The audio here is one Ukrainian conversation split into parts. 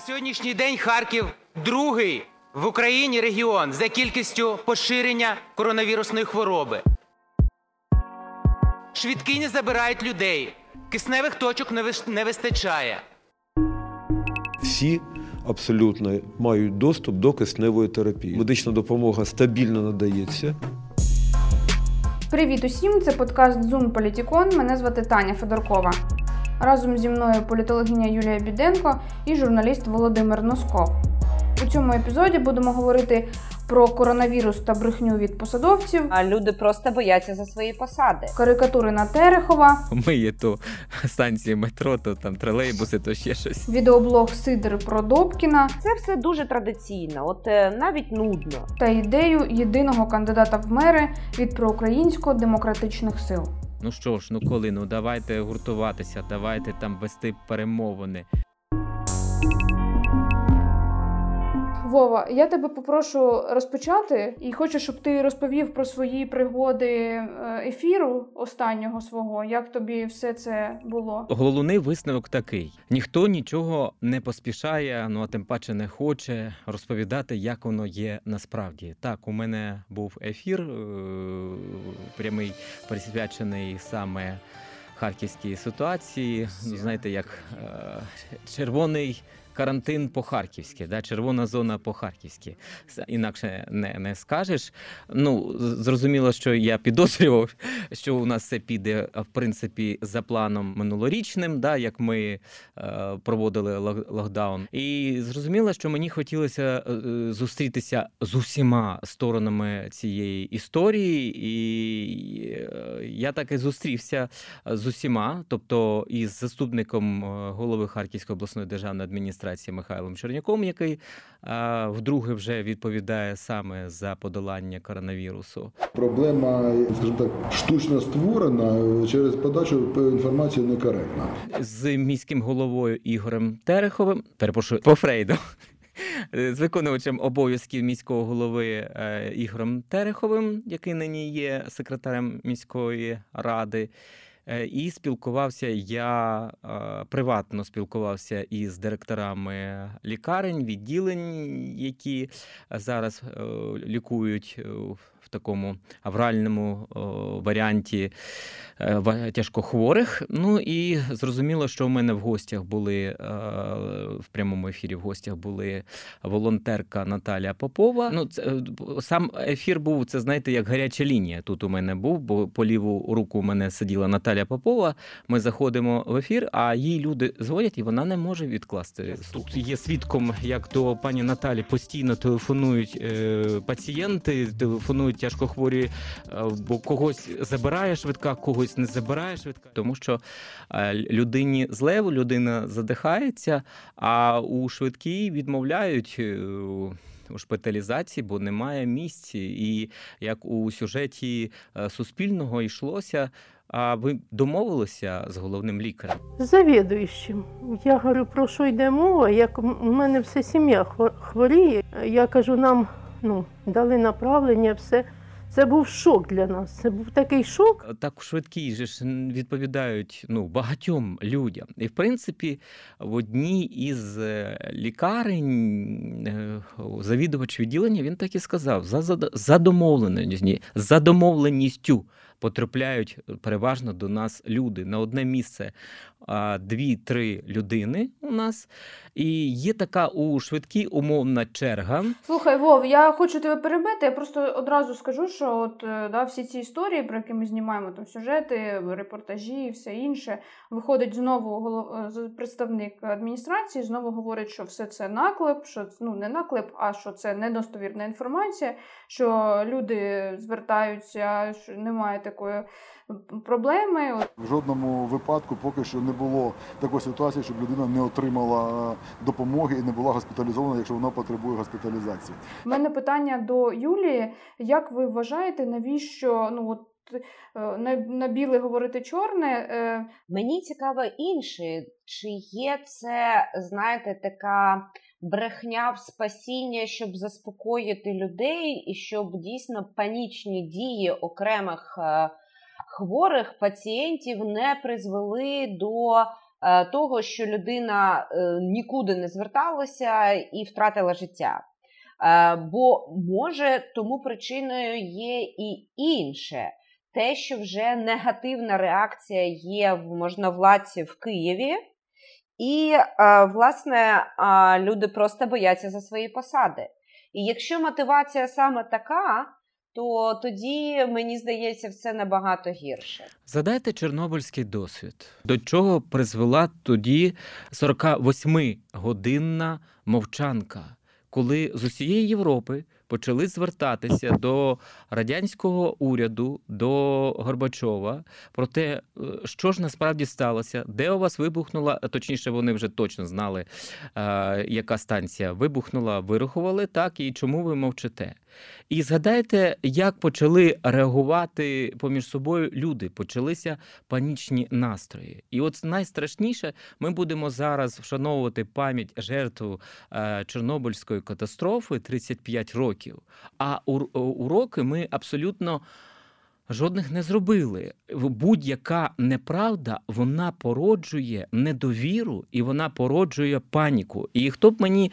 На сьогоднішній день Харків другий в Україні регіон за кількістю поширення коронавірусної хвороби. Швидкі не забирають людей, кисневих точок не вистачає. Всі абсолютно мають доступ до кисневої терапії. Медична допомога стабільно надається. Привіт усім! Це подкаст Zoom Політікон. Мене звати Таня Федоркова. Разом зі мною політологиня Юлія Біденко і журналіст Володимир Носков. У цьому епізоді будемо говорити про коронавірус та брехню від посадовців, А люди просто бояться за свої посади. карикатури на Терехова, Миє то станції метро, то там тролейбуси, то ще щось. відеоблог Сидор про Добкіна Це все дуже традиційно, от е, навіть нудно. та ідею єдиного кандидата в мери від проукраїнсько-демократичних сил. Ну що ж, ну коли, ну давайте гуртуватися, давайте там вести перемовини. Вова, я тебе попрошу розпочати і хочу, щоб ти розповів про свої пригоди е, ефіру останнього свого. Як тобі все це було? Головний висновок такий: ніхто нічого не поспішає, ну а тим паче не хоче розповідати, як воно є насправді. Так, у мене був ефір е- прямий присвячений саме харківській ситуації. Ну, знаєте, як е- червоний. Карантин по-харківськи, да, червона зона по-харківськи. Інакше не, не скажеш. Ну, зрозуміло, що я підозрював, що у нас це піде в принципі за планом минулорічним, да, як ми е, проводили локдаун. І зрозуміло, що мені хотілося е, зустрітися з усіма сторонами цієї історії, і е, я так і зустрівся з усіма, тобто із заступником е, голови Харківської обласної державної адміністрації Михайлом Черняком, який вдруге вже відповідає саме за подолання коронавірусу. Проблема, скажімо так, штучно створена через подачу інформації некоректна. з міським головою Ігорем Тереховим, перепрошую, по Фрейду. З виконувачем обов'язків міського голови е, Ігорем Тереховим, який нині є секретарем міської ради. Е, І спілкувався я е, приватно спілкувався із директорами лікарень, відділень, які зараз е, лікують в такому авральному варіанті е, тяжкохворих. Ну і зрозуміло, що в мене в гостях були е, в прямому ефірі. В гостях були волонтерка Наталія Попова. Ну, це, е, сам ефір був це, знаєте, як гаряча лінія. Тут у мене був, бо по ліву руку у мене сиділа Наталя Попова. Ми заходимо в ефір, а їй люди дзвонять, і вона не може відкласти. Тут є свідком, як до пані Наталі постійно телефонують е, пацієнти, телефонують тяжкохворі, е, бо когось забирає швидка, когось не забирає швидка. Тому що е, людині зле, людина задихається, а у швидкій відмовляють. е, У шпиталізації, бо немає місць, і як у сюжеті суспільного йшлося, а ви домовилися з головним лікарем? з завідуючим. Я говорю, про що йде мова? Як у мене вся сім'я хворіє. Я кажу, нам ну, дали направлення, все. Це був шок для нас. Це був такий шок. так швидкі же ж відповідають ну багатьом людям. І в принципі, в одній із е, лікарень е, завідувач відділення він так і сказав: за за, за домовленістю, за домовленістю потрапляють переважно до нас люди на одне місце. Дві-три людини у нас, і є така у швидкій умовна черга. Слухай, Вов, я хочу тебе перебити. Я просто одразу скажу, що от е, да, всі ці історії, про які ми знімаємо там сюжети, репортажі і все інше, виходить знову голов... е, представник адміністрації, знову говорить, що все це наклеп, що ну не наклеп, а що це недостовірна інформація, що люди звертаються, що немає такої проблеми. В жодному випадку поки що не було такої ситуації, щоб людина не отримала допомоги і не була госпіталізована, якщо вона потребує госпіталізації. У мене питання до Юлії. Як ви вважаєте, навіщо ну от е, на, на біле говорити чорне? Е, Мені цікаво інше, чи є це, знаєте, така брехня в спасіння, щоб заспокоїти людей, і щоб дійсно панічні дії окремих е, хворих пацієнтів не призвели до е, того, що людина е, нікуди не зверталася і втратила життя. Бо може тому причиною є і інше. Те, що вже негативна реакція є в можновладці в Києві, і, е, власне, люди просто бояться за свої посади. І якщо мотивація саме така, то тоді мені здається все набагато гірше. Згадайте чорнобильський досвід. До чого призвела тоді 48-годинна мовчанка, коли з усієї Європи почали звертатися до радянського уряду, до Горбачова про те, е, що ж насправді сталося, де у вас вибухнула, точніше, вони вже точно знали, е, яка станція вибухнула, вирахували так, і чому ви мовчите. І згадайте, як почали реагувати поміж собою люди. Почалися панічні настрої. І от найстрашніше, ми будемо зараз вшановувати пам'ять жертв е, Чорнобильської катастрофи 35 років. А ур- уроки ми абсолютно. Жодних не зробили. Будь-яка неправда вона породжує недовіру і вона породжує паніку. І хто б мені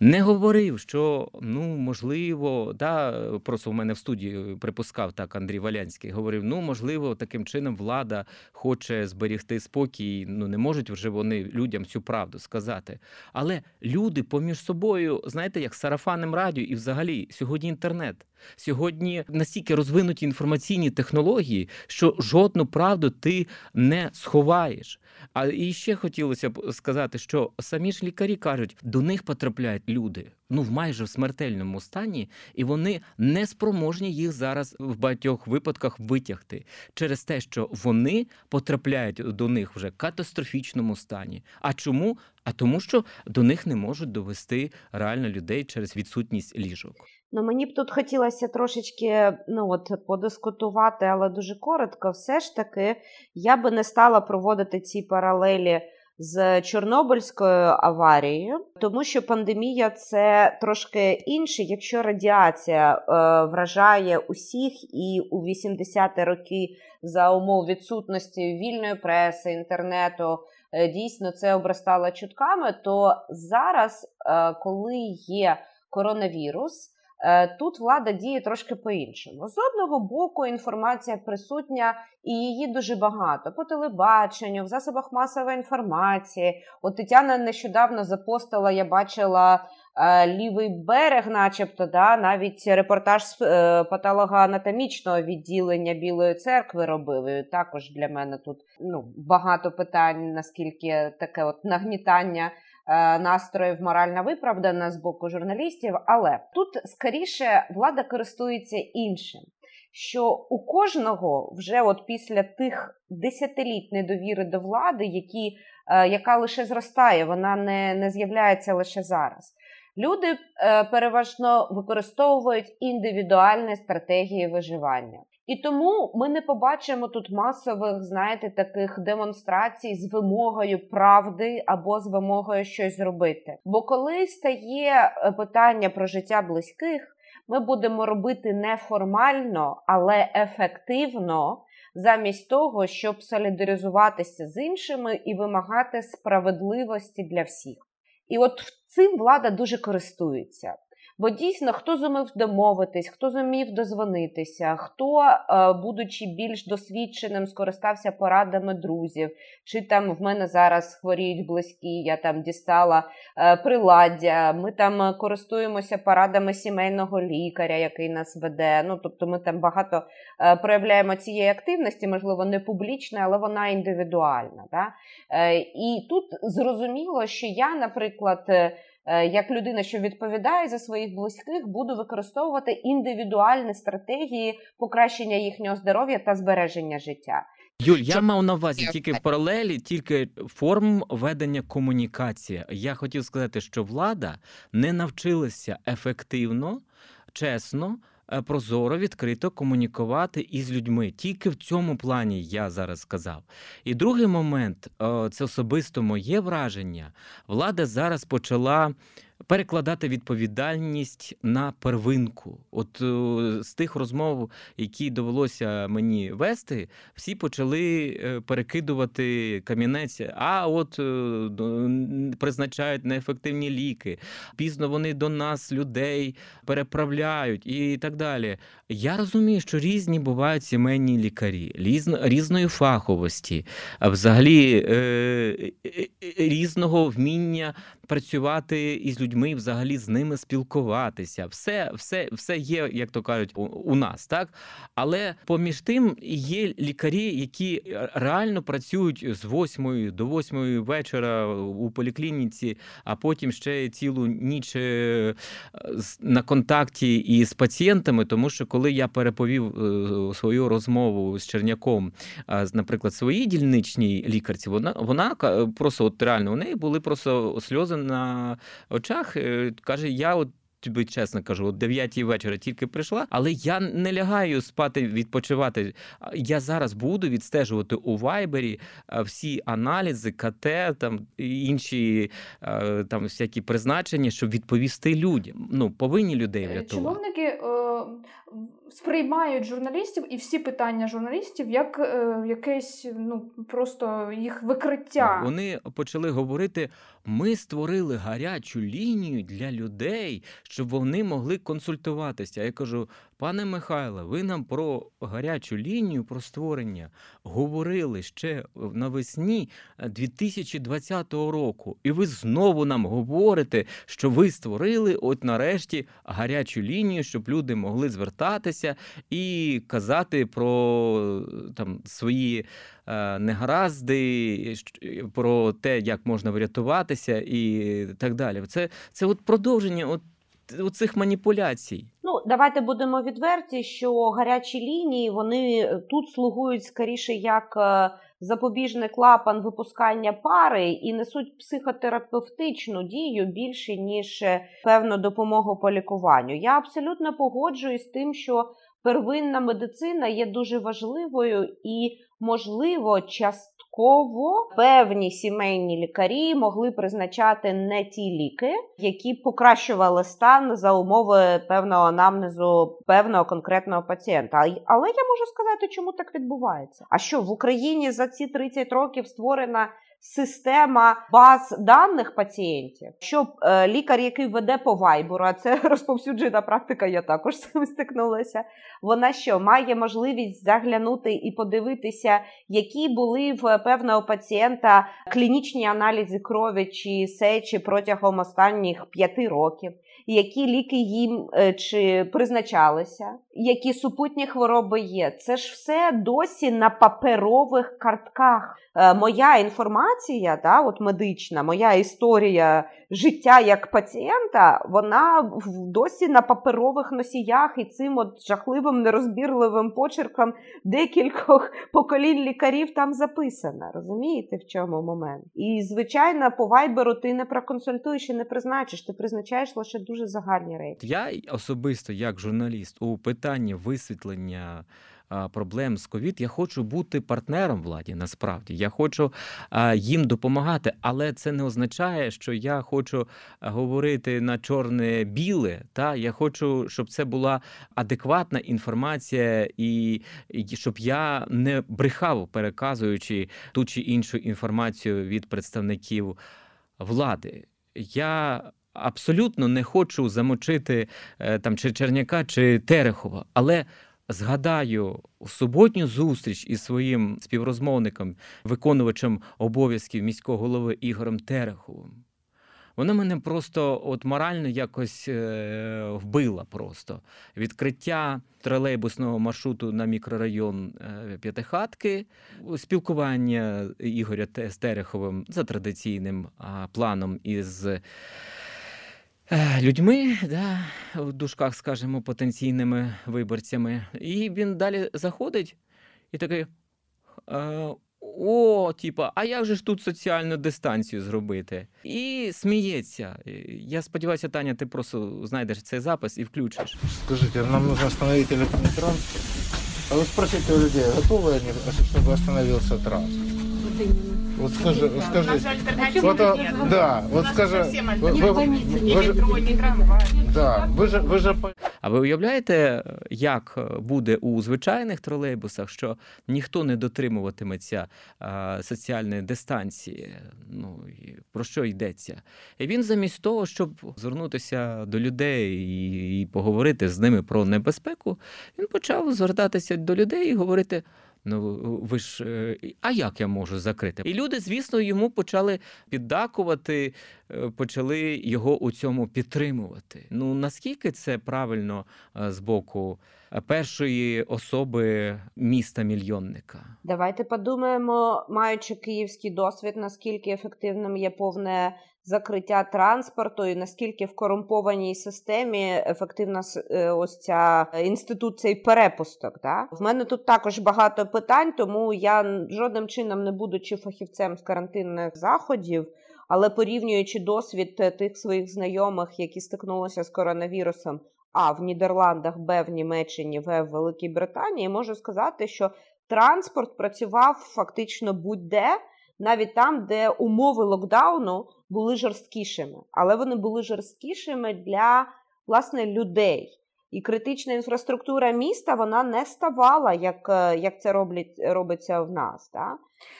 не говорив, що ну можливо, да, просто в мене в студії припускав так Андрій Валянський. Говорив: ну можливо, таким чином влада хоче зберігти спокій. Ну не можуть вже вони людям цю правду сказати. Але люди поміж собою, знаєте, як сарафанним радіо, і взагалі сьогодні інтернет. Сьогодні настільки розвинуті інформаційні технології, що жодну правду ти не сховаєш. А і ще хотілося б сказати, що самі ж лікарі кажуть, до них потрапляють люди ну в майже в смертельному стані, і вони не спроможні їх зараз в багатьох випадках витягти через те, що вони потрапляють до них вже в катастрофічному стані. А чому? А тому, що до них не можуть довести реально людей через відсутність ліжок. Ну, мені б тут хотілося трошечки ну, от, подискутувати, але дуже коротко. Все ж таки, я би не стала проводити ці паралелі з Чорнобильською аварією, тому що пандемія це трошки інше. Якщо радіація е, вражає усіх, і у 80-ті роки за умов відсутності вільної преси, інтернету. е, Дійсно, це обростало чутками. То зараз, е, коли є коронавірус, Тут влада діє трошки по-іншому. З одного боку, інформація присутня і її дуже багато по телебаченню, в засобах масової інформації. От Тетяна нещодавно запостила, я бачила е, лівий берег, начебто, да, навіть репортаж з е, патологоанатомічного відділення Білої церкви робив. І також для мене тут ну, багато питань, наскільки таке от нагнітання е, настроїв морально виправдана з боку журналістів, але тут скоріше влада користується іншим. Що у кожного вже от після тих десятиліть недовіри до влади, які, е, яка лише зростає, вона не, не з'являється лише зараз. Люди е, переважно використовують індивідуальні стратегії виживання. І тому ми не побачимо тут масових, знаєте, таких демонстрацій з вимогою правди або з вимогою щось зробити. Бо коли стає е, питання про життя близьких, ми будемо робити не формально, але ефективно, замість того, щоб солідаризуватися з іншими і вимагати справедливості для всіх. І от цим влада дуже користується. Бо дійсно, хто зумів домовитись, хто зумів дозвонитися, хто, е, будучи більш досвідченим, скористався порадами друзів, чи там в мене зараз хворіють близькі, я там дістала е, приладдя, ми там користуємося порадами сімейного лікаря, який нас веде. Ну тобто, ми там багато е, проявляємо цієї активності, можливо, не публічна, але вона індивідуальна. Да? І тут зрозуміло, що я, наприклад. Е, Як людина, що відповідає за своїх близьких, буду використовувати індивідуальні стратегії покращення їхнього здоров'я та збереження життя. Юль, я мав на увазі тільки паралелі, тільки форм ведення комунікації. Я хотів сказати, що влада не навчилася ефективно, чесно, прозоро, відкрито комунікувати із людьми. Тільки в цьому плані я зараз сказав. І другий момент е, це особисто моє враження. Влада зараз почала перекладати відповідальність на первинку. От е, з тих розмов, які довелося мені вести, всі почали е, перекидувати камінець. А от е, призначають неефективні ліки, пізно вони до нас людей переправляють і так далі. Я розумію, що різні бувають сімейні лікарі, різно, різної фаховості, а взагалі різного вміння працювати із людьми, взагалі з ними спілкуватися. Все, все, все є, як то кажуть, у, нас, так? Але поміж тим є лікарі, які реально працюють з 8 до 8 вечора у поліклініці, а потім ще цілу ніч е, на контакті із пацієнтами, тому що коли я переповів е, свою розмову з Черняком, наприклад, своїй дільничній лікарці, вона вона просто от реально у неї були просто сльози на очах. Е, Каже, я от. Тобі чесно кажу, о 9 вечора тільки прийшла, але я не лягаю спати, відпочивати. Я зараз буду відстежувати у Вайбері всі аналізи, КТ, там інші там всякі призначення, щоб відповісти людям. Ну повинні людей Е, врятувати. Чиновники сприймають журналістів і всі питання журналістів як е, якесь ну просто їх викриття. Вони почали говорити: ми створили гарячу лінію для людей, щоб вони могли консультуватися. Я кажу, пане Михайле, ви нам про гарячу лінію, про створення говорили ще навесні е, 2020 року, і ви знову нам говорите, що ви створили от нарешті гарячу лінію, щоб люди могли звертатися і казати про е, там свої е, негаразди, про те, як можна врятуватися, і так далі. Це, це от продовження от, от цих маніпуляцій. Ну, давайте будемо відверті, що гарячі лінії вони е, тут слугують скоріше як е, запобіжний клапан випускання пари і несуть психотерапевтичну дію більше ніж е, певну допомогу по лікуванню. Я абсолютно погоджуюсь з тим, що первинна медицина є дуже важливою і, можливо, частково певні сімейні лікарі могли призначати не ті ліки, які покращували стан за умови певного анамнезу певного конкретного пацієнта. Але я можу сказати, чому так відбувається. А що в Україні за ці 30 років створена система баз даних пацієнтів, щоб е, лікар, який веде по вайберу, а це розповсюджена практика, я також з цим стикнулася. Вона що має можливість заглянути і подивитися, які були в певного пацієнта клінічні аналізи крові чи сечі протягом останніх п'яти років, які ліки їм е, чи призначалися, які супутні хвороби є. Це ж все досі на паперових картках. Е, Моя інформація, да, от медична, моя історія життя як пацієнта, вона досі на паперових носіях і цим от жахливим нерозбірливим почерком декількох поколінь лікарів там записана. Розумієте, в чому момент? І звичайно, по вайберу ти не проконсультуєш і не призначиш, ти призначаєш лише дуже загальні речі. Я особисто, як журналіст, у питанні висвітлення проблем з ковід, я хочу бути партнером владі. Насправді я хочу їм допомагати, але це не означає, що я хочу говорити на чорне-біле. Та я хочу, щоб це була адекватна інформація, і, і щоб я не брехав, переказуючи ту чи іншу інформацію від представників влади. Я абсолютно не хочу замочити е, там чи Черняка, чи Терехова, але згадаю суботню зустріч із своїм співрозмовником, виконувачем обов'язків міського голови Ігорем Тереховим. Вона мене просто от морально якось е, вбила просто. Відкриття тролейбусного маршруту на мікрорайон е, П'ятихатки, спілкування Ігоря Те- з Тереховим за традиційним планом із людьми, да, в дужках, скажімо, потенційними виборцями. І він далі заходить і такий. Е, о, типа, а як же ж тут соціальну дистанцію зробити? І сміється. Я сподіваюся, Таня, ти просто знайдеш цей запис і включиш. Скажите, нам нужно остановить электронный транспорт. А вы спросите у людей, готовы они, чтобы остановился транспорт? Вот именно. Вот скажи, вот скажи. Вот, а, да, вот скажи. Вы, вы, вы же- да, вы же, вы же по- А ви уявляєте, як буде у звичайних тролейбусах, що ніхто не дотримуватиметься а, соціальної дистанції? Ну і про що йдеться? І він замість того, щоб звернутися до людей і, і поговорити з ними про небезпеку, він почав звертатися до людей і говорити. Ну, ви ж, е, а як я можу закрити? І люди, звісно, йому почали піддакувати, е, почали його у цьому підтримувати. Ну наскільки це правильно е, з боку першої особи міста мільйонника? Давайте подумаємо, маючи київський досвід, наскільки ефективним є повне закриття транспорту, і наскільки в корумпованій системі ефективна е, ось ця інститут цей перепусток. Да? В мене тут також багато питань, тому я жодним чином не будучи фахівцем з карантинних заходів. Але порівнюючи досвід е, тих своїх знайомих, які стикнулися з коронавірусом, а в Нідерландах, Б в Німеччині, В в Великій Британії, можу сказати, що транспорт працював фактично будь-де, навіть там, де умови локдауну були жорсткішими, але вони були жорсткішими для власне людей. І критична інфраструктура міста вона не ставала, як, е, як це роблять, робиться в нас. Да?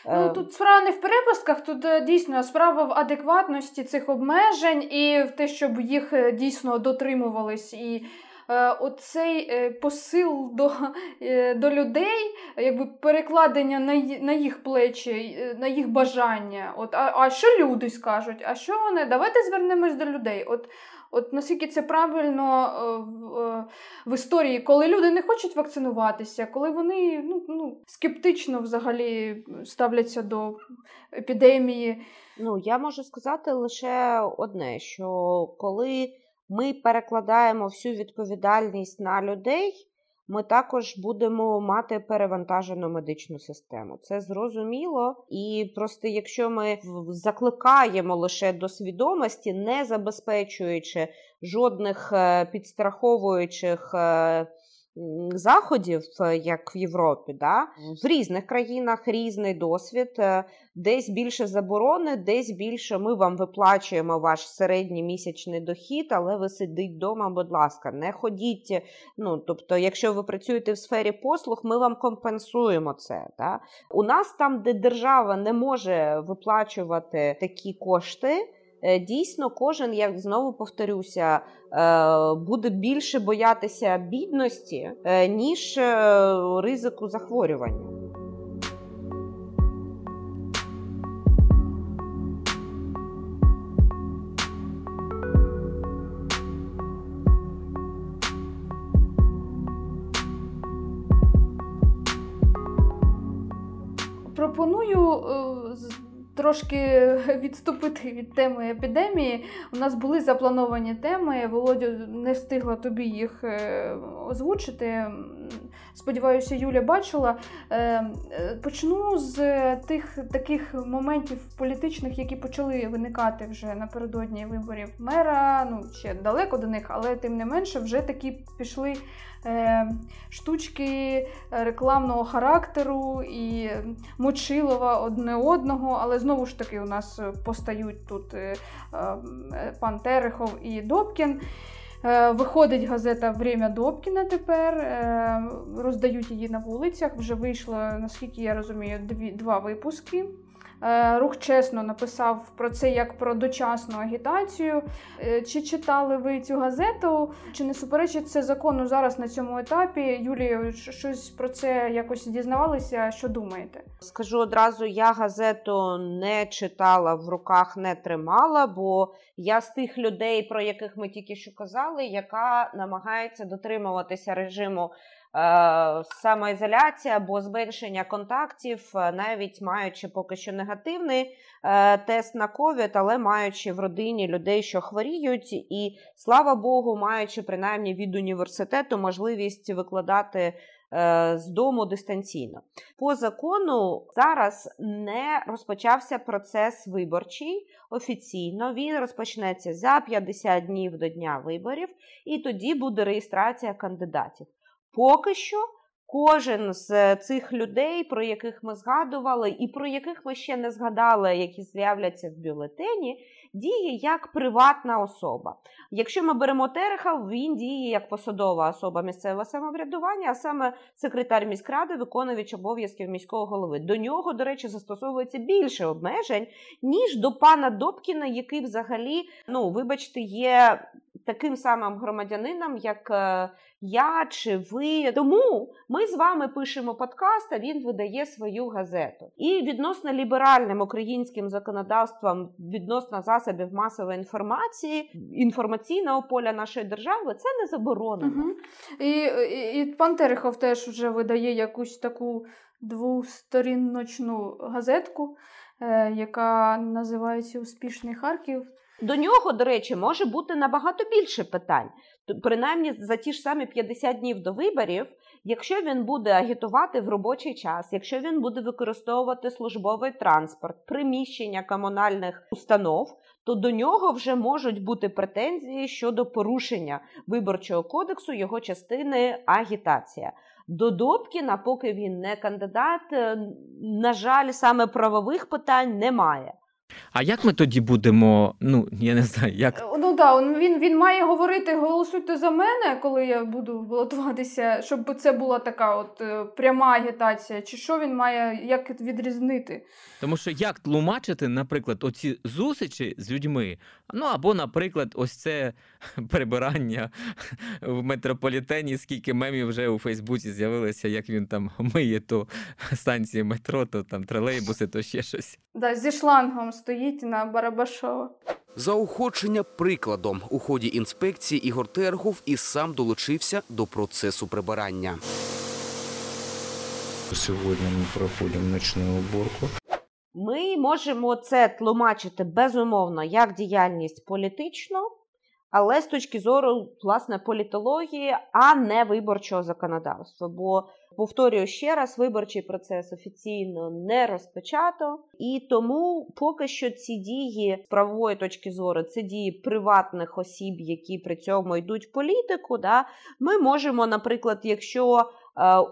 Ну Е, тут справа не в перепустках, тут е, дійсно справа в адекватності цих обмежень і в те, щоб їх дійсно дотримувались. І оцей е, посил до, е, до людей, якби перекладення на, на їх плечі, е, на їх бажання. От, а, а що люди скажуть? А що вони? Давайте звернемось до людей. От, От наскільки це правильно е, в, е, в історії, коли люди не хочуть вакцинуватися, коли вони ну, ну, скептично взагалі ставляться до епідемії. Ну, я можу сказати лише одне: що коли ми перекладаємо всю відповідальність на людей, ми також будемо мати перевантажену медичну систему. Це зрозуміло. І просто якщо ми закликаємо лише до свідомості, не забезпечуючи жодних е, підстраховуючих. Заходів, е, як в Європі, да? в різних країнах різний досвід. е, Десь більше заборони, десь більше ми вам виплачуємо ваш середній місячний дохід, але ви сидіть вдома, будь ласка, не ходіть. Ну, тобто, якщо ви працюєте в сфері послуг, ми вам компенсуємо це. Да? У нас там, де держава не може виплачувати такі кошти. Е, Дійсно, кожен, я знову повторюся, е, буде більше боятися бідності, е, ніж ризику захворювання. Пропоную трошки відступити від теми епідемії. У нас були заплановані теми. Володю не встигла тобі їх е, озвучити. Сподіваюся, Юля бачила. Е, е, Почну з тих таких моментів політичних, які почали виникати вже напередодні виборів мера. Ну, ще далеко до них, але тим не менше, вже такі пішли е, штучки рекламного характеру і мочилова одне одного. Але знову ж таки, у нас постають тут пан Терехов і Добкін. Е, Виходить газета Время Добкіна тепер, е, роздають її на вулицях. Вже вийшло, наскільки я розумію, дві, два випуски. Е, Рух чесно написав про це як про дочасну агітацію. Е, Чи читали ви цю газету? Чи не суперечить це закону зараз на цьому етапі? Юлія, щось про це якось дізнавалися? Що думаєте? Скажу одразу, я газету не читала, в руках не тримала, бо я з тих людей, про яких ми тільки що казали, яка намагається дотримуватися режиму е, самоізоляції або зменшення контактів, е, навіть маючи поки що негативний е, тест на ковід, але маючи в родині людей, що хворіють, і слава Богу, маючи принаймні від університету можливість викладати з дому дистанційно. По закону зараз не розпочався процес виборчий офіційно. Він розпочнеться за 50 днів до дня виборів, і тоді буде реєстрація кандидатів. Поки що Кожен з цих людей, про яких ми згадували, і про яких ми ще не згадали, які з'являться в бюлетені, діє як приватна особа. Якщо ми беремо Тереха, він діє як посадова особа місцевого самоврядування, а саме секретар міськради, виконувач обов'язків міського голови. До нього, до речі, застосовується більше обмежень, ніж до пана Добкіна, який взагалі, ну вибачте, є таким самим громадянином, як е, я чи ви. Тому ми з вами пишемо подкаст, а він видає свою газету. І відносно ліберальним українським законодавством відносно засобів масової інформації, інформаційного поля нашої держави, це не заборонено. Угу. І, і, і пан Терехов теж вже видає якусь таку двосторінночну газетку, е, яка називається Успішний Харків. До нього, до речі, може бути набагато більше питань. Принаймні за ті ж самі 50 днів до виборів, якщо він буде агітувати в робочий час, якщо він буде використовувати службовий транспорт, приміщення комунальних установ, то до нього вже можуть бути претензії щодо порушення виборчого кодексу його частини агітація. До Добкіна, поки він не кандидат, е, на жаль, саме правових питань немає. А як ми тоді будемо? Ну я не знаю, як Е, Ну так, він, він має говорити голосуйте за мене, коли я буду балотуватися, щоб це була така от е, пряма агітація. Чи що він має як відрізнити? Тому що як тлумачити, наприклад, оці зустрічі з людьми, ну або, наприклад, ось це прибирання в метрополітені, скільки мемів вже у Фейсбуці з'явилося, як він там миє то станції метро, то там тролейбуси, то ще щось. Да, зі шлангом стоїть на Барабашова. Заохочення прикладом у ході інспекції Ігор Тергов і сам долучився до процесу прибирання. Сьогодні ми проходимо нічну уборку. Ми можемо це тлумачити безумовно як діяльність політичну, але з точки зору власне політології, а не виборчого законодавства. Бо повторюю ще раз, виборчий процес офіційно не розпочато, і тому поки що ці дії з правової точки зору це дії приватних осіб, які при цьому йдуть в політику. Да, ми можемо, наприклад, якщо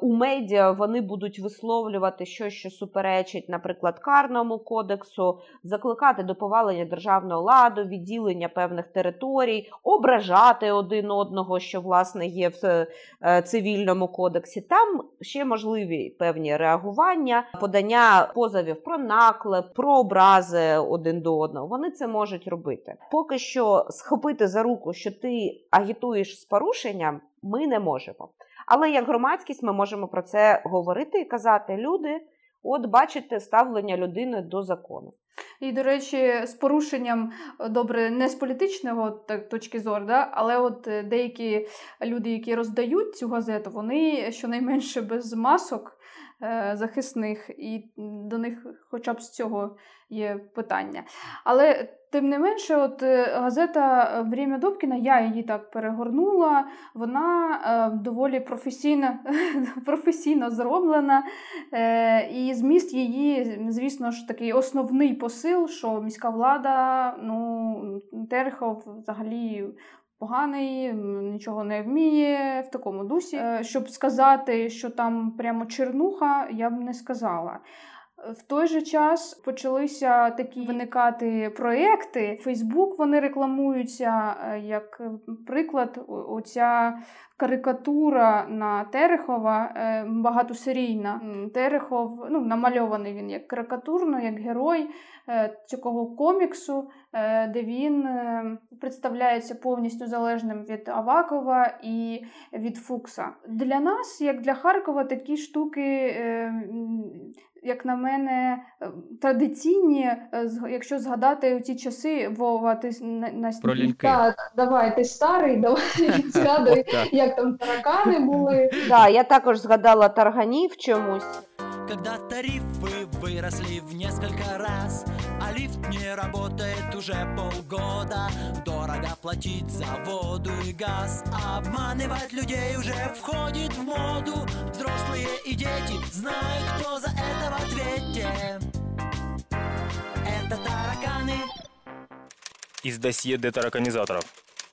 у медіа вони будуть висловлювати щось, що суперечить, наприклад, карному кодексу, закликати до повалення державного ладу, відділення певних територій, ображати один одного, що власне є в е, цивільному кодексі. Там ще можливі певні реагування, подання позовів про наклеп, про образи один до одного. Вони це можуть робити. Поки що схопити за руку, що ти агітуєш з порушенням, ми не можемо. Але як громадськість ми можемо про це говорити і казати люди. От бачите ставлення людини до закону. І, до речі, з порушенням добре, не з політичного так, точки зору, да? але от е, деякі люди, які роздають цю газету, вони щонайменше без масок захисних, і до них хоча б з цього є питання. Але тим не менше, от е, газета Время Добкіна, я її так перегорнула, вона е, доволі професійно, професійно зроблена. Е, і зміст її, звісно ж, такий основний посил, що міська влада, ну, Терехов взагалі. Поганий, нічого не вміє в такому дусі. Е, Щоб сказати, що там прямо чернуха, я б не сказала. В той же час почалися такі виникати проекти. Фейсбук вони рекламуються е, як е, приклад. Оця карикатура на Терехова е, багатосерійна. Терехов ну, намальований він як карикатурно, як герой цього коміксу, де він представляється повністю залежним від Авакова і від Фукса. Для нас, як для Харкова, такі штуки. Як на мене, е, традиційні, е, якщо згадати у ті часи, Вова, ти на. Так, давай, ти старий, давай згадуй, як там таракани були. Так, я також згадала тарганів чомусь. Когда тарифы выросли в несколько раз А лифт не работает уже полгода Дорого платить за воду и газ Обманывать людей уже входит в моду Взрослые и дети знают, кто за это в ответе Это тараканы из досье детараканизаторов.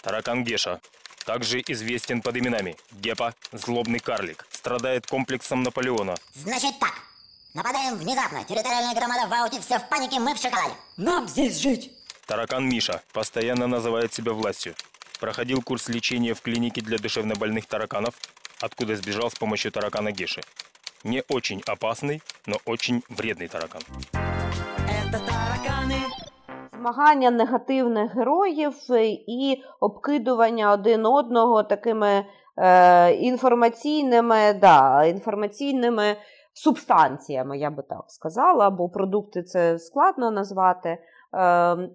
Таракан Геша. Также известен под именами Гепа, Злобный Карлик, страдает комплексом Наполеона. Значит так. Нападаем внезапно. Территориальная громада в ауте, все в панике, мы в шоколаде. Нам здесь жить. Таракан Миша постоянно называет себя властью. Проходил курс лечения в клинике для душевнобольных тараканов, откуда сбежал с помощью таракана Геши. Не очень опасный, но очень вредный таракан. Это тараканы. змагання негативних героїв і обкидування один одного такими е, інформаційними, да, інформаційними субстанціями, я би так сказала, бо продукти це складно назвати. Е,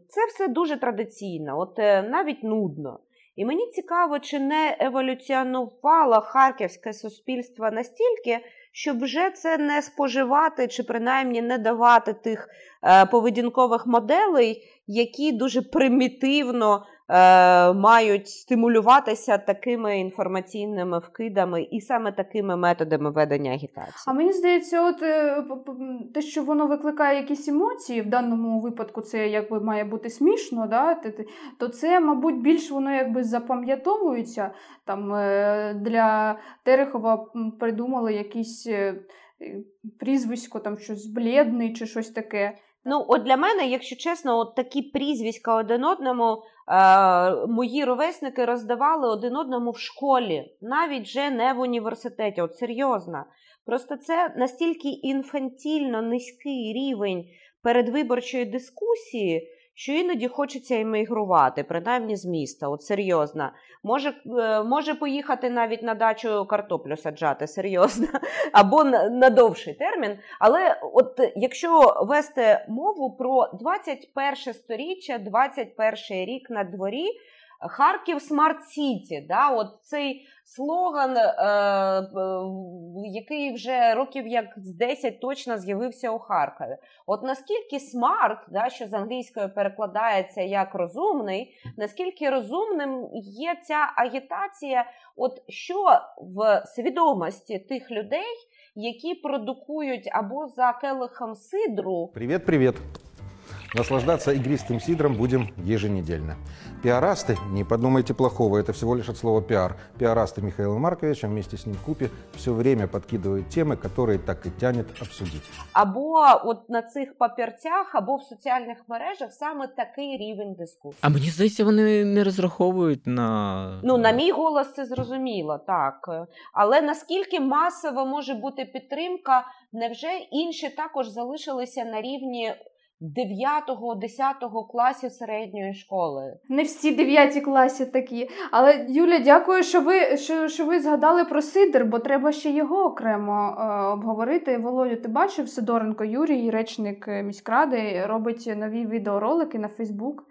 це все дуже традиційно, от е, навіть нудно. І мені цікаво, чи не еволюціонувало харківське суспільство настільки, щоб вже це не споживати, чи принаймні не давати тих е, поведінкових моделей, які дуже примітивно мають стимулюватися такими інформаційними вкидами і саме такими методами ведення агітації. А мені здається, от е, те, що воно викликає якісь емоції, в даному випадку це якби має бути смішно, да? то це, мабуть, більш воно якби запам'ятовується. Там е, для Терехова придумали якісь е, е, прізвисько, там щось бледний чи щось таке. Ну, от для мене, якщо чесно, от такі прізвиська один одному е, мої ровесники роздавали один одному в школі, навіть вже не в університеті. От серйозно. Просто це настільки інфантільно низький рівень передвиборчої дискусії, що іноді хочеться іммігрувати, принаймні з міста. От серйозно. Може, е, може поїхати навіть на дачу картоплю саджати, серйозно, або на, на довший термін. Але от якщо вести мову про 21 сторіччя, 21 рік на дворі, Харків Smart City, да, от цей слоган, е, е, який вже років як з 10 точно з'явився у Харкові. От наскільки smart, да, що з англійської перекладається як розумний, наскільки розумним є ця агітація, от що в свідомості тих людей, які продукують або за келихом сидру, Привет, привет. Наслаждаться игристым сидром будем еженедельно. Пиарасты, не подумайте плохого, это всего лишь от слова пиар. Пиарасты Михаила Марковича вместе с ним в купе все время подкидывают темы, которые так и тянет обсудить. або от на цих папірцях, або в соціальних мережах саме такий рівень дискусії. А мені здається, вони не розраховують на. Ну, на мій голос, це зрозуміло, так. Але наскільки масово може бути підтримка, невже інші також залишилися на рівні 9-10 класів середньої школи? Не всі дев'яті класі такі. Але Юля, дякую, що ви що, що ви згадали про Сидор, бо треба ще його окремо е, обговорити. Володю, ти бачив Сидоренко Юрій, речник е, міськради, робить нові відеоролики на Фейсбук.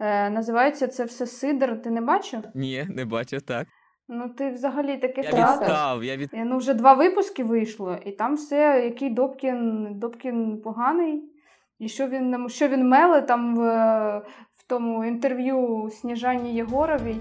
Е, називається це все Сидор. Ти не бачив? Ні, не бачив так. Ну ти взагалі таке Я відстав, я від. Е, Ну, вже два випуски вийшло, і там все, який Добкін, Добкін поганий, і що він, нам- що він меле там в, в тому інтерв'ю Сніжані Єгоровій.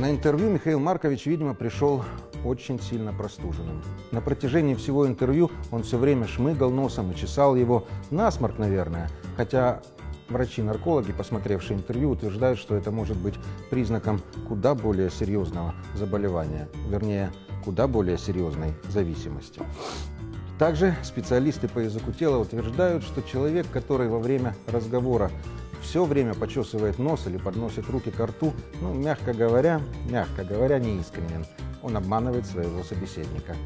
На интервью Михаил Маркович, видимо, пришел очень сильно простуженным. На протяжении всего интервью он все время шмыгал носом и чесал его. Насморк, наверное. Хотя врачи-наркологи, посмотревшие интервью, утверждают, что это может быть признаком куда более серьезного заболевания. Вернее, куда более серьезной зависимости. Также специалисты по языку тела утверждают, что человек, который во время разговора все время почесывает нос или подносит руки к рту, ну, мягко говоря, мягко говоря, неискренен. Он обманывает своего собеседника.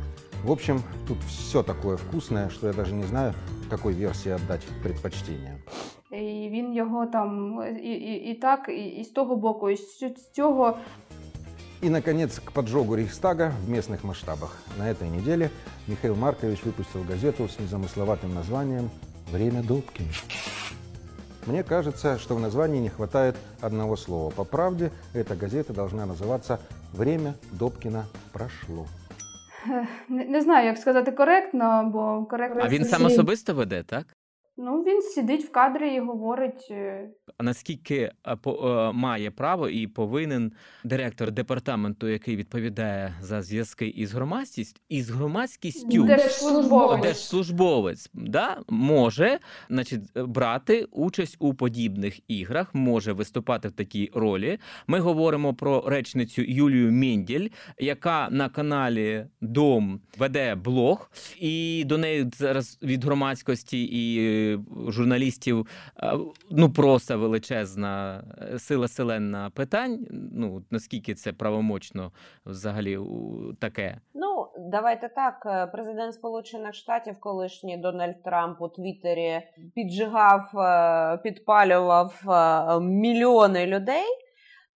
В общем, тут все такое вкусное, что я даже не знаю, какой версии отдать предпочтение. І він його там і, і, і так, і, і з того боку, і з ць- з цього. и, наконец, к поджогу Рейхстага в местных масштабах. На этой неделе Михаил Маркович выпустил газету с незамысловатым названием «Время Добкина». Мне кажется, что в названии не хватает одного слова. По правде, эта газета должна называться «Время Добкина прошло». Не, не знаю, як сказати коректно, бо коректно. А він сам особисто веде, так? Ну, він сидить в кадрі і говорить. е, А наскільки е, е, має право і повинен директор департаменту, який відповідає за зв'язки із громадськістю, із громадськістю Держслужбовець. держслужбовець да, може значить, брати участь у подібних іграх, може виступати в такій ролі. Ми говоримо про речницю Юлію Менділь, яка на каналі Дом веде блог, і до неї зараз від громадськості і журналістів ну просто величезна е, сила селенна питань. Ну наскільки це правомочно взагалі таке? Ну, давайте так. е, Президент Сполучених Штатів, колишній Дональд Трамп у Твіттері піджигав, е, підпалював мільйони людей.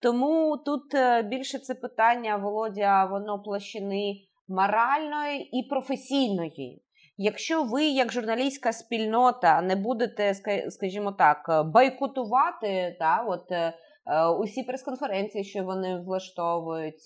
Тому тут більше це питання, Володя, воно площини моральної і професійної. Якщо ви, як журналістська спільнота, не будете, скажімо так, е, бойкотувати та, от, е, е, усі прес-конференції, що вони влаштовують,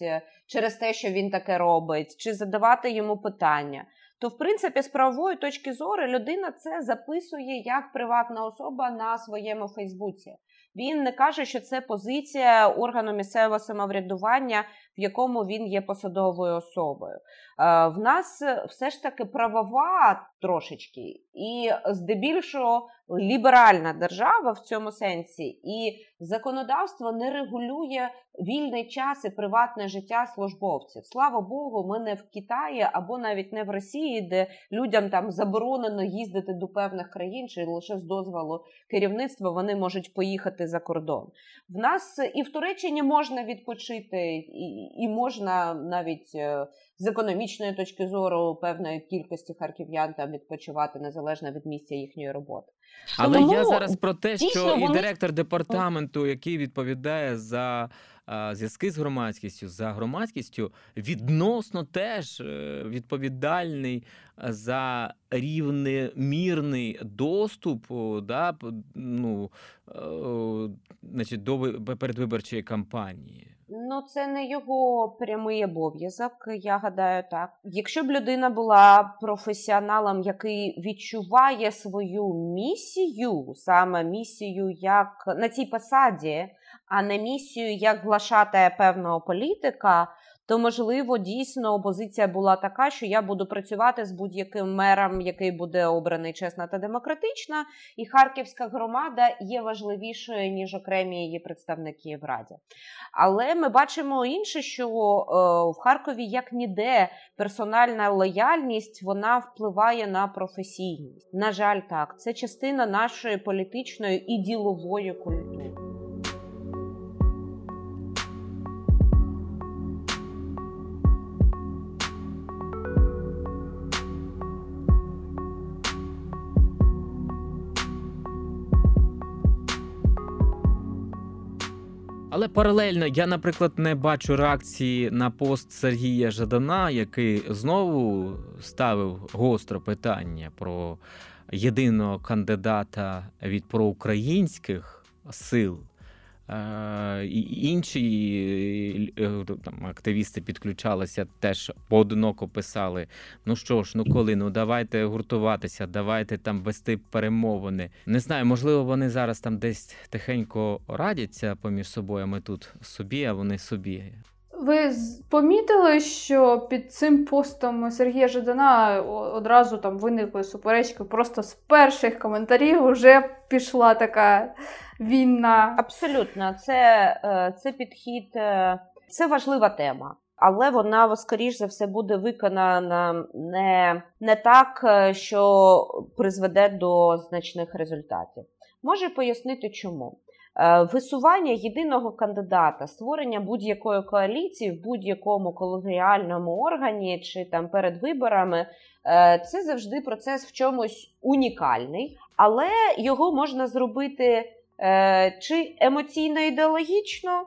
через те, що він таке робить, чи задавати йому питання, то в принципі з правової точки зору людина це записує як приватна особа на своєму Фейсбуці. Він не каже, що це позиція органу місцевого самоврядування, в якому він є посадовою особою. Е, В нас все ж таки правова трошечки, і здебільшого ліберальна держава в цьому сенсі, і законодавство не регулює вільний час і приватне життя службовців. Слава Богу, ми не в Китаї або навіть не в Росії, де людям там заборонено їздити до певних країн, чи лише з дозволу керівництва вони можуть поїхати за кордон. В нас і в Туреччині можна відпочити, і, і можна навіть е, з економічної точки зору певної кількості харків'ян там відпочивати незалежно від місця їхньої роботи. Але Тому, я зараз про те, дійсно, що і вони- директор департаменту, який відповідає за а, зв'язки з громадськістю, за громадськістю, відносно теж е, відповідальний за рівномірний доступ да, ну, е, значить, до ви- передвиборчої кампанії. Ну, це не його прямий обов'язок, я гадаю так. Якщо б людина була професіоналом, який відчуває свою місію, саме місію як на цій посаді, а не місію як глашатая певного політика, то можливо дійсно опозиція була така, що я буду працювати з будь-яким мером, який буде обраний чесно та демократично, і харківська громада є важливішою ніж окремі її представники в раді. Але ми бачимо інше, що е, в Харкові як ніде персональна лояльність вона впливає на професійність. На жаль, так це частина нашої політичної і ділової культури. Але паралельно я, наприклад, не бачу реакції на пост Сергія Жадана, який знову ставив гостро питання про єдиного кандидата від проукраїнських сил. Е, інші е, там, активісти підключалися, теж поодиноко писали: ну що ж, ну коли, ну давайте гуртуватися, давайте там вести перемовини. Не знаю, можливо, вони зараз там десь тихенько радяться поміж собою. а Ми тут собі, а вони собі. Ви помітили, що під цим постом Сергія Жадана одразу там виникли суперечки. Просто з перших коментарів вже пішла така війна. Абсолютно, це, е, це підхід, е, це важлива тема. Але вона, скоріш за все, буде виконана не, не так, е, що призведе до значних результатів. Можу пояснити, чому. Е, Висування єдиного кандидата, створення будь-якої коаліції в будь-якому колегіальному органі чи там перед виборами е, це завжди процес в чомусь унікальний, але його можна зробити е, чи емоційно-ідеологічно,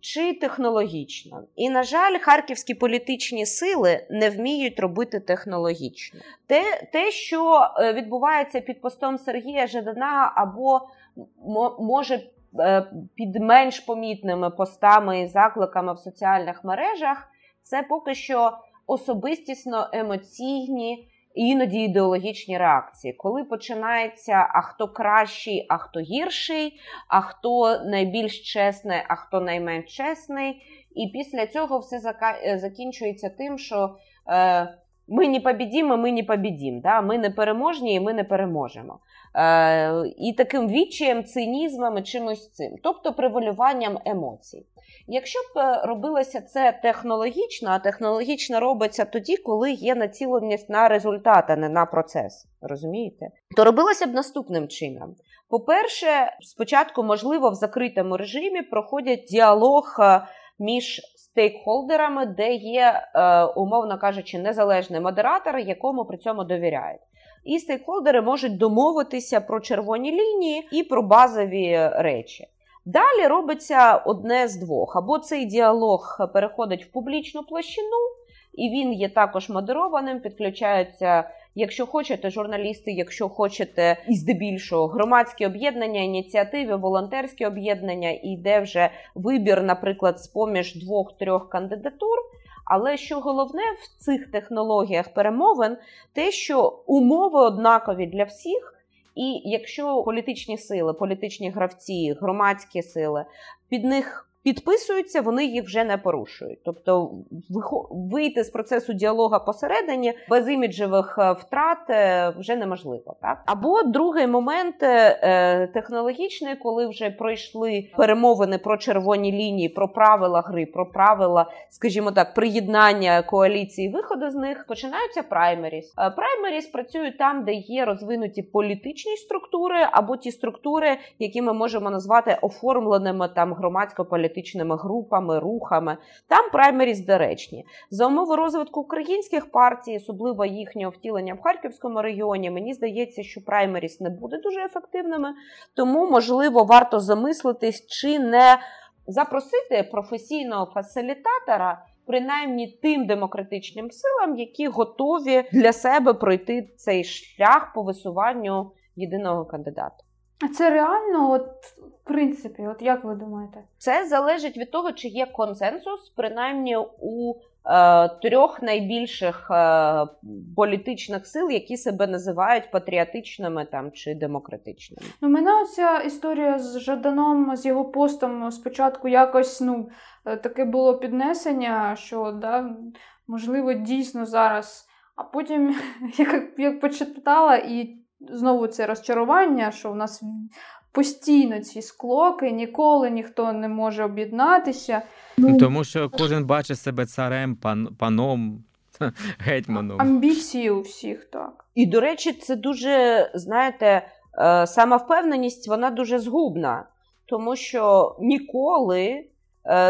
чи технологічно. І, на жаль, харківські політичні сили не вміють робити технологічно. Те, те що відбувається під постом Сергія Жадана, або може е, під менш помітними постами і закликами в соціальних мережах, це поки що особистісно емоційні іноді ідеологічні реакції, коли починається а хто кращий, а хто гірший, а хто найбільш чесний, а хто найменш чесний. І після цього все е, закінчується тим, що е, ми не побідімо, ми не побідім. Да? Ми не переможні і ми не переможемо. Е, і таким відчаєм, цинізмом і чимось цим, тобто превалюванням емоцій. Якщо б е, робилося це технологічно, а технологічно робиться тоді, коли є націленість на результат, а не на процес, розумієте? То робилося б наступним чином. По-перше, спочатку, можливо, в закритому режимі проходять діалог е, між стейкхолдерами, де є, е, умовно кажучи, незалежний модератор, якому при цьому довіряють. І стейкхолдери можуть домовитися про червоні лінії і про базові речі. Далі робиться одне з двох: або цей діалог переходить в публічну площину, і він є також модерованим, підключаються, якщо хочете, журналісти, якщо хочете, і здебільшого громадські об'єднання, ініціативи, волонтерські об'єднання, і йде вже вибір, наприклад, з поміж двох-трьох кандидатур. Але що головне в цих технологіях перемовин, те, що умови однакові для всіх. І якщо політичні сили, політичні гравці, громадські сили під них підписуються, вони їх вже не порушують. Тобто вийти з процесу діалога посередині без іміджевих е, втрат е, вже неможливо. Так? Або другий момент е, технологічний, коли вже пройшли перемовини про червоні лінії, про правила гри, про правила, скажімо так, приєднання коаліції, виходу з них починаються праймеріс. Праймеріс працюють там, де є розвинуті політичні структури, або ті структури, які ми можемо назвати оформленими там громадсько-політичними групами, рухами. Там праймеріс доречні. За умови розвитку українських партій, особливо їхнього втілення в Харківському регіоні, мені здається, що праймеріс не буде дуже ефективними. Тому, можливо, варто замислитись, чи не запросити професійного фасилітатора. Принаймні тим демократичним силам, які готові для себе пройти цей шлях по висуванню єдиного кандидата. А це реально, от в принципі, от як ви думаєте? Це залежить від того, чи є консенсус, принаймні у е, трьох найбільших е, політичних сил, які себе називають патріотичними там чи демократичними. Ну, мене оця історія з Жаданом, з його постом спочатку якось ну, е, таке було піднесення, що да, можливо дійсно зараз. А потім як, як почитала, і знову це розчарування, що у нас постійно ці склоки, ніколи ніхто не може об'єднатися. Ну, Тому що кожен бачить себе царем, пан, паном, гетьманом. Амбіції у всіх так. І, до речі, це дуже, знаєте, е, самовпевненість, вона дуже згубна, тому що ніколи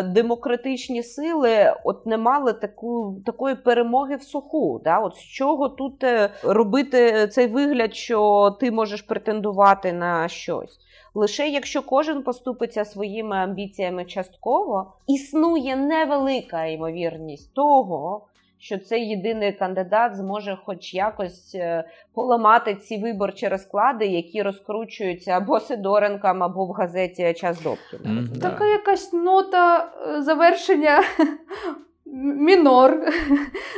демократичні сили от не мали таку, такої перемоги в суху. Да? От з чого тут е, робити цей вигляд, що ти можеш претендувати на щось? Лише якщо кожен поступиться своїми амбіціями частково, існує невелика ймовірність того, що цей єдиний кандидат зможе хоч якось е, поламати ці виборчі розклади, які розкручуються або Сидоренком, або в газеті Час Добкіна. Мгм. Така якась нота е, завершення мінор.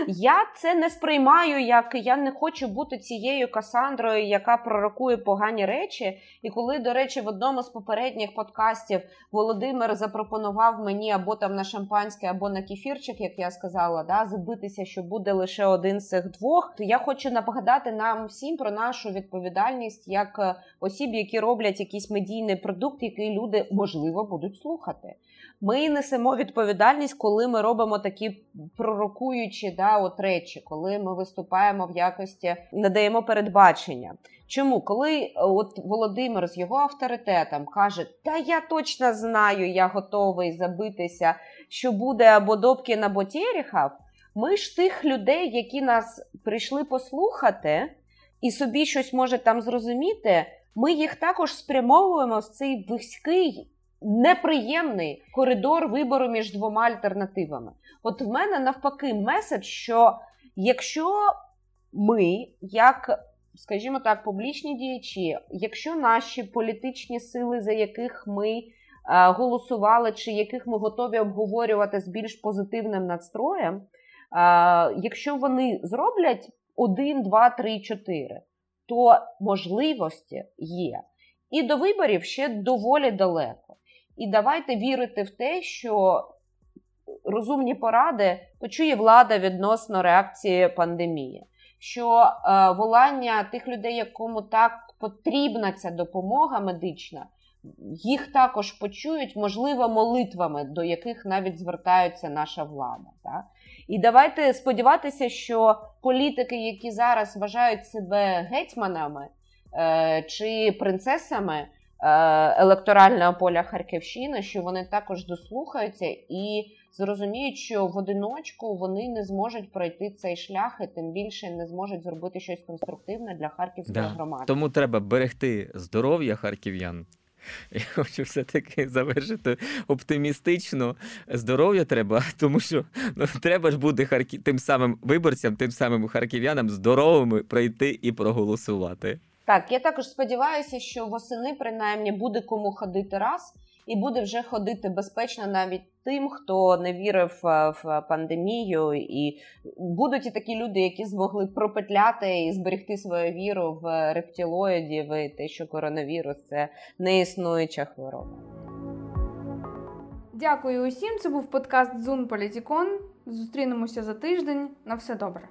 Я це не сприймаю як я не хочу бути цією Касандрою, яка пророкує погані речі. І коли, до речі, в одному з попередніх подкастів Володимир запропонував мені або там на шампанське, або на кефірчик, як я сказала, да, забитися, що буде лише один з цих двох, то я хочу нагадати нам всім про нашу відповідальність як е, осіб, які роблять якийсь медійний продукт, який люди можливо будуть слухати. Ми несемо відповідальність, коли ми робимо такі пророкуючі да, от речі, коли ми виступаємо в якості, надаємо передбачення. Чому? Коли е, от Володимир з його авторитетом каже, та я точно знаю, я готовий забитися, що буде або Добкін, або Терехов, ми ж тих людей, які нас прийшли послухати і собі щось може там зрозуміти, ми їх також спрямовуємо в цей вузький неприємний коридор вибору між двома альтернативами. От в мене навпаки меседж, що якщо ми, як, скажімо так, публічні діячі, якщо наші політичні сили, за яких ми е, голосували, чи яких ми готові обговорювати з більш позитивним надстроєм, е, якщо вони зроблять 1, 2, 3, 4, то можливості є. І до виборів ще доволі далеко. І давайте вірити в те, що розумні поради почує влада відносно реакції пандемії, що е, волання тих людей, якому так потрібна ця допомога медична, їх також почують, можливо, молитвами, до яких навіть звертаються наша влада. Так? І давайте сподіватися, що політики, які зараз вважають себе гетьманами е, чи принцесами електорального поля Харківщини, що вони також дослухаються і зрозуміють, що в одиночку вони не зможуть пройти цей шлях, і тим більше не зможуть зробити щось конструктивне для харківської Да. громади. Тому треба берегти здоров'я харків'ян. Я хочу все-таки завершити оптимістично. Здоров'я треба, тому що ну, треба ж бути харкі... тим самим виборцям, тим самим харків'янам здоровими прийти і проголосувати. Так, я також сподіваюся, що восени принаймні буде кому ходити раз, і буде вже ходити безпечно навіть тим, хто не вірив е, в пандемію, і будуть і такі люди, які змогли пропетляти і зберегти свою віру в рептилоїдів і те, що коронавірус це не існуюча хвороба. Дякую усім. Це був подкаст Зун Політікон. Зустрінемося за тиждень. На все добре.